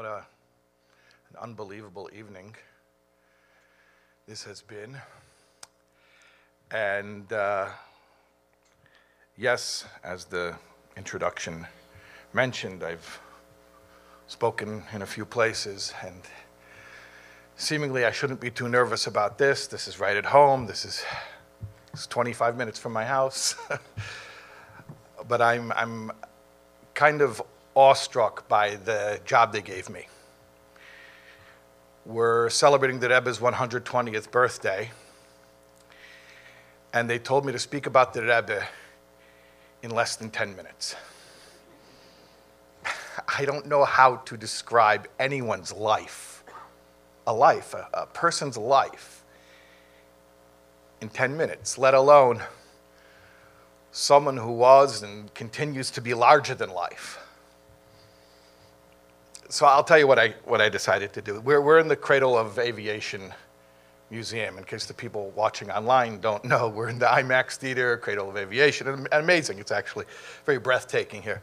What a, an unbelievable evening this has been. And uh, yes, as the introduction mentioned, I've spoken in a few places, and seemingly I shouldn't be too nervous about this. This is right at home. This is it's 25 minutes from my house. but I'm, I'm kind of awestruck by the job they gave me. We're celebrating the Rebbe's 120th birthday, and they told me to speak about the Rebbe in less than 10 minutes. I don't know how to describe anyone's life, a life, a, a person's life, in 10 minutes, let alone someone who was and continues to be larger than life. So I'll tell you what I, what I decided to do. We're, we're in the Cradle of Aviation Museum. In case the people watching online don't know, we're in the IMAX Theater, Cradle of Aviation. And amazing. It's actually very breathtaking here.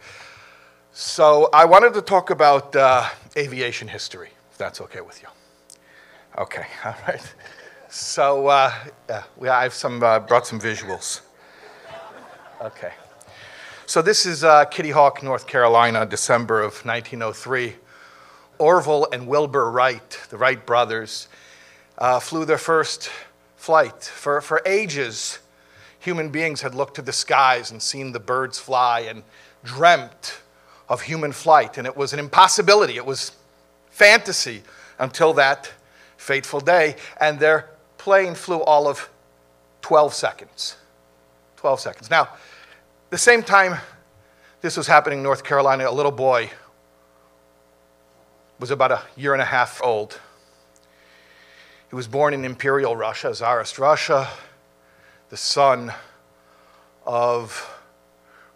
So I wanted to talk about uh, aviation history, if that's okay with you. Okay, all right. So uh, yeah, we, I've some, uh, brought some visuals. Okay. So this is uh, Kitty Hawk, North Carolina, December of 1903. Orville and Wilbur Wright, the Wright brothers, uh, flew their first flight. For, for ages, human beings had looked to the skies and seen the birds fly and dreamt of human flight. And it was an impossibility, it was fantasy until that fateful day. And their plane flew all of 12 seconds. 12 seconds. Now, the same time this was happening in North Carolina, a little boy was about a year and a half old. He was born in Imperial Russia, Tsarist Russia, the son of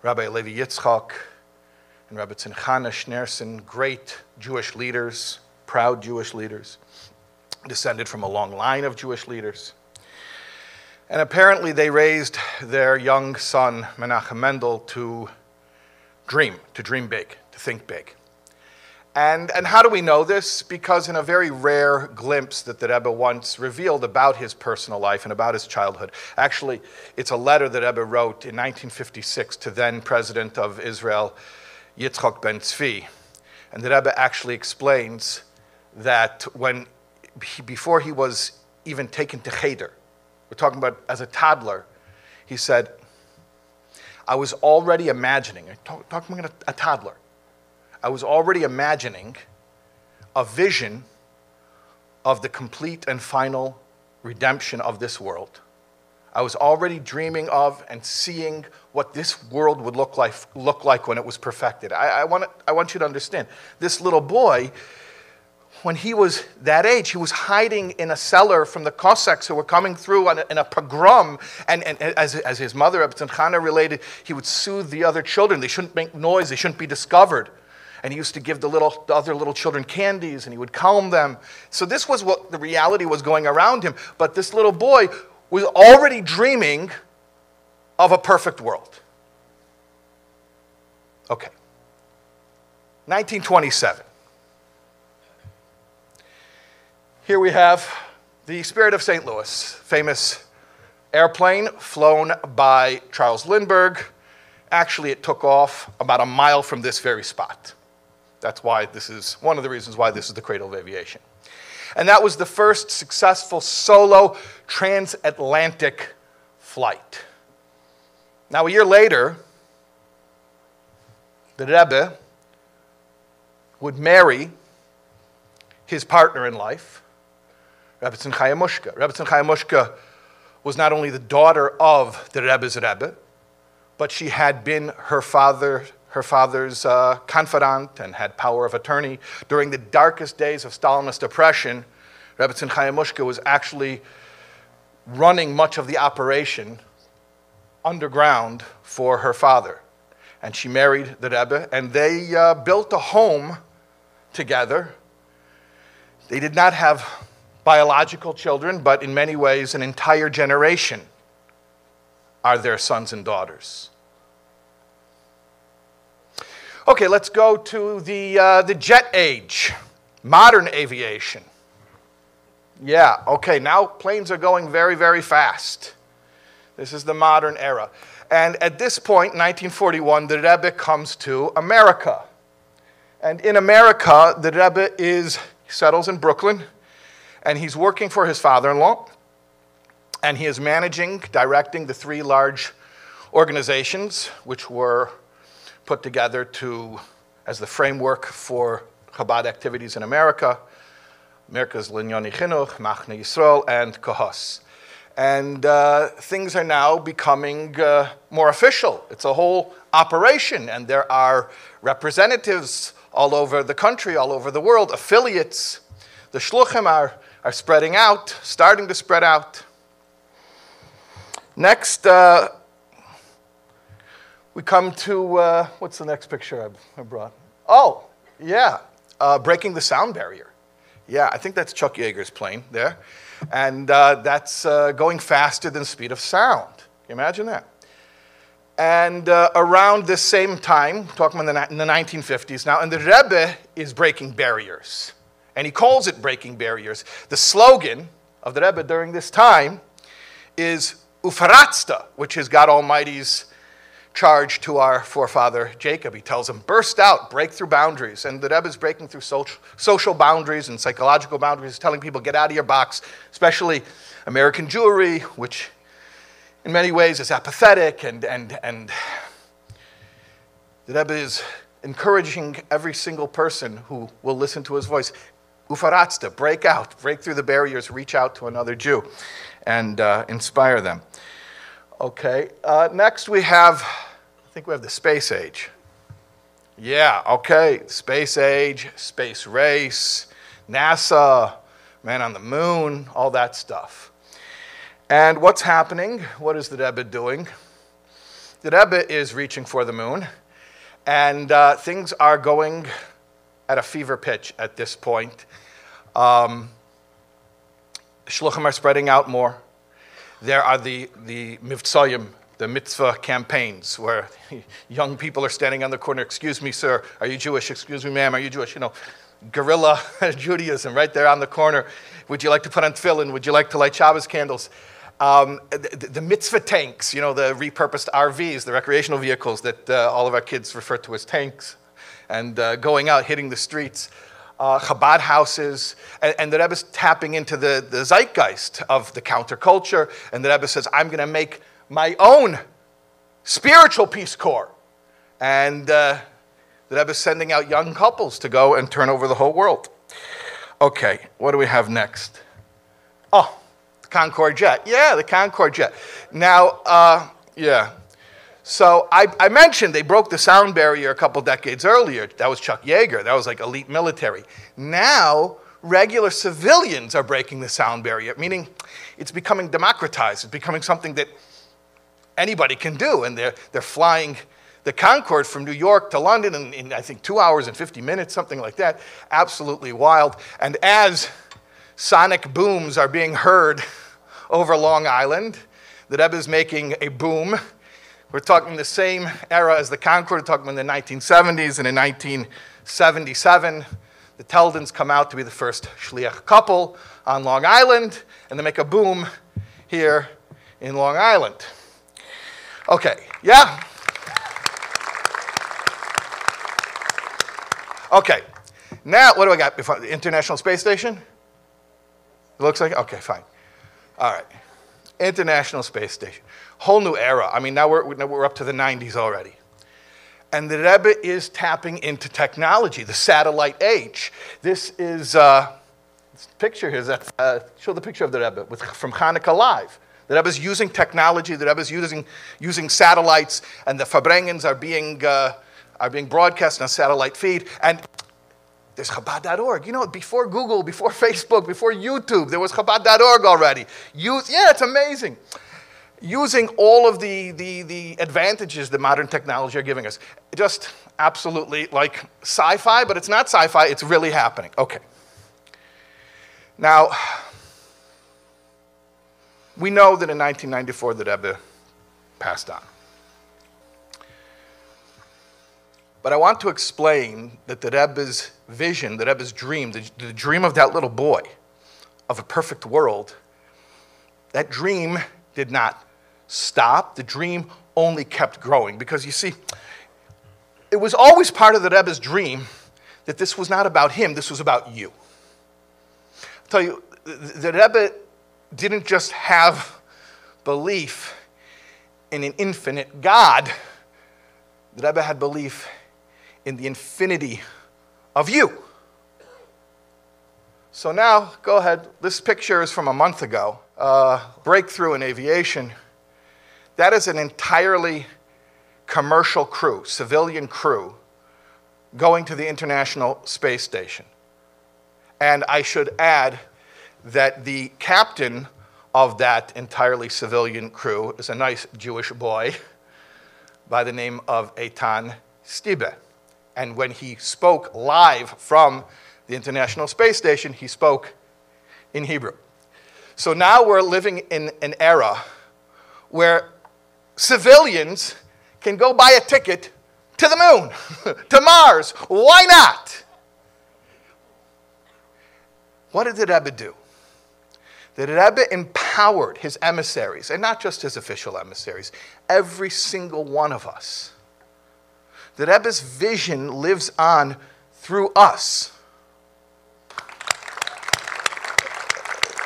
Rabbi Levi Yitzchak and Rebbetzin Chana Schneerson, great Jewish leaders, proud Jewish leaders, descended from a long line of Jewish leaders. And apparently, they raised their young son, Menachem Mendel, to dream, to dream big, to think big. And, and how do we know this? Because in a very rare glimpse that the Rebbe once revealed about his personal life and about his childhood, actually, it's a letter that Rebbe wrote in 1956 to then President of Israel, Yitzchak Ben Tzvi. And the Rebbe actually explains that when he, before he was even taken to Cheder, we're talking about as a toddler, he said, I was already imagining, talking about a toddler, I was already imagining a vision of the complete and final redemption of this world. I was already dreaming of and seeing what this world would look like, look like when it was perfected. I, I, want, I want you to understand this little boy when he was that age, he was hiding in a cellar from the Cossacks who were coming through a, in a pogrom. And, and as, as his mother, Khana, related, he would soothe the other children. They shouldn't make noise, they shouldn't be discovered. And he used to give the, little, the other little children candies and he would calm them. So, this was what the reality was going around him. But this little boy was already dreaming of a perfect world. Okay. 1927. Here we have the Spirit of St. Louis, famous airplane flown by Charles Lindbergh. Actually, it took off about a mile from this very spot. That's why this is one of the reasons why this is the cradle of aviation. And that was the first successful solo transatlantic flight. Now, a year later, the Rebbe would marry his partner in life, Rebbetzin Chaya Mushka. Rebbetzin Chaya Mushka was not only the daughter of the Rebbe's Rebbe, but she had been her father her father's uh, confidant and had power of attorney. During the darkest days of Stalinist oppression, Rebbetzin Chaya Mushka was actually running much of the operation underground for her father. And she married the Rebbe, and they uh, built a home together. They did not have biological children, but in many ways, an entire generation are their sons and daughters. Okay, let's go to the, uh, the jet age. Modern aviation. Yeah, okay, now planes are going very, very fast. This is the modern era. And at this point, 1941, the Rebbe comes to America. And in America, the Rebbe is, settles in Brooklyn, and he's working for his father in law. And he is managing, directing the three large organizations which were put together to, as the framework for Chabad activities in America Merkos L'Inyonei Chinuch, Machne Yisrael, and Kehos. And uh, things are now becoming uh, more official. It's a whole operation, and there are representatives all over the country, all over the world, affiliates. The shluchim are, are spreading out, starting to spread out. Next, uh, we come to uh, what's the next picture I, brought? Oh, yeah, uh, breaking the sound barrier. Yeah, I think that's Chuck Yeager's plane there. And uh, that's uh, going faster than speed of sound. Can you imagine that? And uh, around this same time, talking about in the 1950s now, and the Rebbe is breaking barriers. And he calls it breaking barriers. The slogan of the Rebbe during this time is Ufaratzta, which is God Almighty's charge to our forefather Jacob. He tells him, burst out, break through boundaries. And the Rebbe is breaking through social boundaries and psychological boundaries, telling people, get out of your box, especially American Jewry, which in many ways is apathetic. And, and, and the Rebbe is encouraging every single person who will listen to his voice, ufaratzta, break out, break through the barriers, reach out to another Jew, and uh, inspire them. Okay, uh, next we have, I think we have the space age. Yeah, okay, space age, space race, NASA, man on the moon, all that stuff. And what's happening? What is the Rebbe doing? The Rebbe is reaching for the moon, and uh, things are going at a fever pitch at this point. Um, Shluchim are spreading out more there are the, the mivtsayim, the mitzvah campaigns, where young people are standing on the corner. Excuse me, sir, are you Jewish? Excuse me, ma'am, are you Jewish? You know, guerrilla Judaism right there on the corner. Would you like to put on tefillin? Would you like to light Shabbos candles? Um, the, the, mitzvah tanks, you know, the repurposed RVs, the recreational vehicles that uh, all of our kids refer to as tanks, and uh, going out, hitting the streets uh, Chabad houses, and, and the is tapping into the, the zeitgeist of the counterculture, and the Rebbe says, I'm going to make my own spiritual Peace Corps. And uh, the Rebbe is sending out young couples to go and turn over the whole world. Okay, what do we have next? Oh, the Concorde jet. Yeah, the Concorde jet. Now, uh, yeah, so I, I, mentioned they broke the sound barrier a couple decades earlier. That was Chuck Yeager. That was like elite military. Now, regular civilians are breaking the sound barrier, meaning it's becoming democratized. It's becoming something that anybody can do. And they're, they're flying the Concorde from New York to London in, in, I think, two hours and 50 minutes, something like that. Absolutely wild. And as sonic booms are being heard over Long Island, the Rebbe is making a boom we're talking the same era as the Concorde, talking in the 1970s and in 1977. The Teldons come out to be the first Shliach couple on Long Island, and they make a boom here in Long Island. Okay, yeah? Okay, now what do I got? Before, the International Space Station? It looks like, okay, fine. All right, International Space Station whole new era. I mean, now we're, now we're up to the 90s already. And the Rebbe is tapping into technology, the satellite age. This is uh, this picture here. That, uh, show the picture of the Rebbe with, from Hanukkah Live. The Rebbe is using technology. The Rebbe is using, using satellites, and the Farbrengens are being, uh, are being broadcast on satellite feed. And there's Chabad.org. You know, before Google, before Facebook, before YouTube, there was Chabad.org already. Use, yeah, it's amazing using all of the, the, the advantages that modern technology are giving us. Just absolutely like sci fi, but it's not sci fi, it's really happening. Okay. Now, we know that in 1994 the Rebbe passed on. But I want to explain that the Rebbe's vision, the Rebbe's dream, the, the dream of that little boy of a perfect world, that dream did not stop. The dream only kept growing. Because you see, it was always part of the Rebbe's dream that this was not about him, this was about you. I'll tell you, the Rebbe didn't just have belief in an infinite God, the Rebbe had belief in the infinity of you. So now, go ahead. This picture is from a month ago. Uh, breakthrough in aviation. That is an entirely commercial crew, civilian crew, going to the International Space Station. And I should add that the captain of that entirely civilian crew is a nice Jewish boy by the name of Eitan Stibbe. And when he spoke live from the International Space Station, he spoke in Hebrew. So now we're living in an era where civilians can go buy a ticket to the moon, to Mars. Why not? What did the Rebbe do? The Rebbe empowered his emissaries, and not just his official emissaries, every single one of us. The Rebbe's vision lives on through us.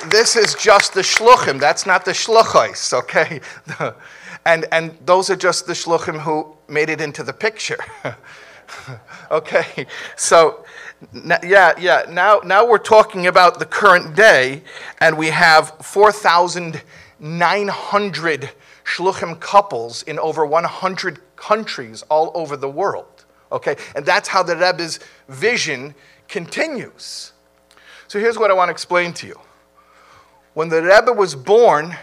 This is just the shluchim. That's not the shluchos, okay? and, and those are just the shluchim who made it into the picture. okay, so yeah, yeah. Now, now we're talking about the current day, and we have 4,900 shluchim couples in over 100 countries all over the world. Okay, and that's how the Rebbe's vision continues. So here's what I want to explain to you. When the Rebbe was born,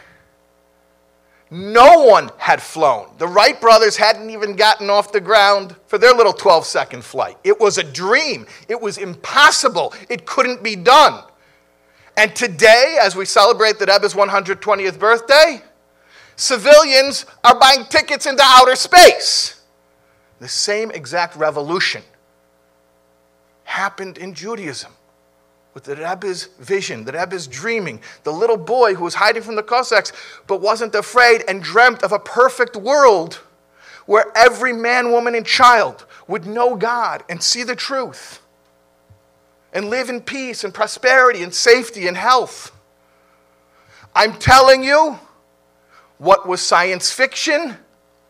no one had flown. The Wright brothers hadn't even gotten off the ground for their little 12 second flight. It was a dream. It was impossible. It couldn't be done. And today, as we celebrate the Rebbe's 120th birthday, civilians are buying tickets into outer space. The same exact revolution happened in Judaism with the Rebbe's vision, the Rebbe's dreaming, the little boy who was hiding from the Cossacks but wasn't afraid and dreamt of a perfect world where every man, woman, and child would know God and see the truth and live in peace and prosperity and safety and health. I'm telling you, what was science fiction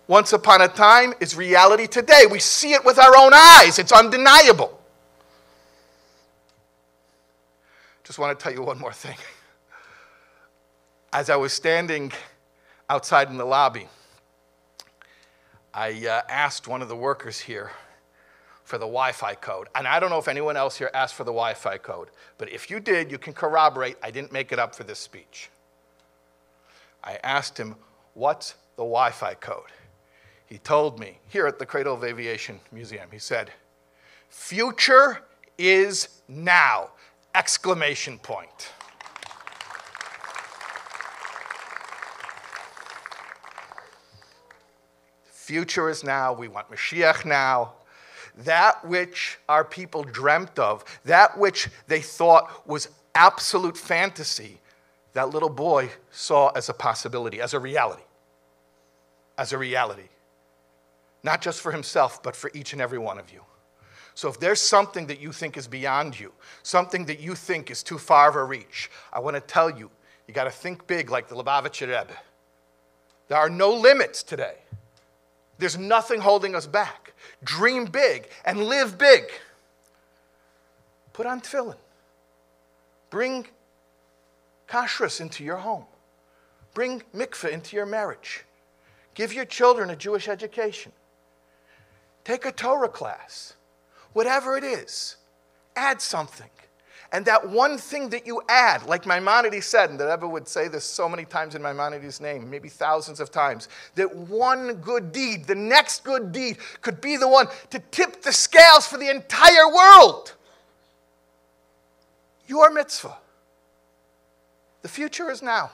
once upon a time is reality today. We see it with our own eyes, it's undeniable. Just want to tell you one more thing. As I was standing outside in the lobby, I uh, asked one of the workers here for the Wi Fi code. And I don't know if anyone else here asked for the Wi Fi code, but if you did, you can corroborate I didn't make it up for this speech. I asked him, What's the Wi Fi code? He told me here at the Cradle of Aviation Museum, he said, Future is now exclamation point. Future is now. We want Mashiach now. That which our people dreamt of, that which they thought was absolute fantasy, that little boy saw as a possibility, as a reality. As a reality. Not just for himself, but for each and every one of you. So if there's something that you think is beyond you, something that you think is too far of a reach, I want to tell you, you got to think big like the Lubavitcher Rebbe. There are no limits today. There's nothing holding us back. Dream big and live big. Put on tefillin. Bring kashrus into your home. Bring mikveh into your marriage. Give your children a Jewish education. Take a Torah class whatever it is, add something. And that one thing that you add, like Maimonides said, and the Rebbe would say this so many times in Maimonides' name, maybe thousands of times, that one good deed, the next good deed, could be the one to tip the scales for the entire world. Your mitzvah. The future is now.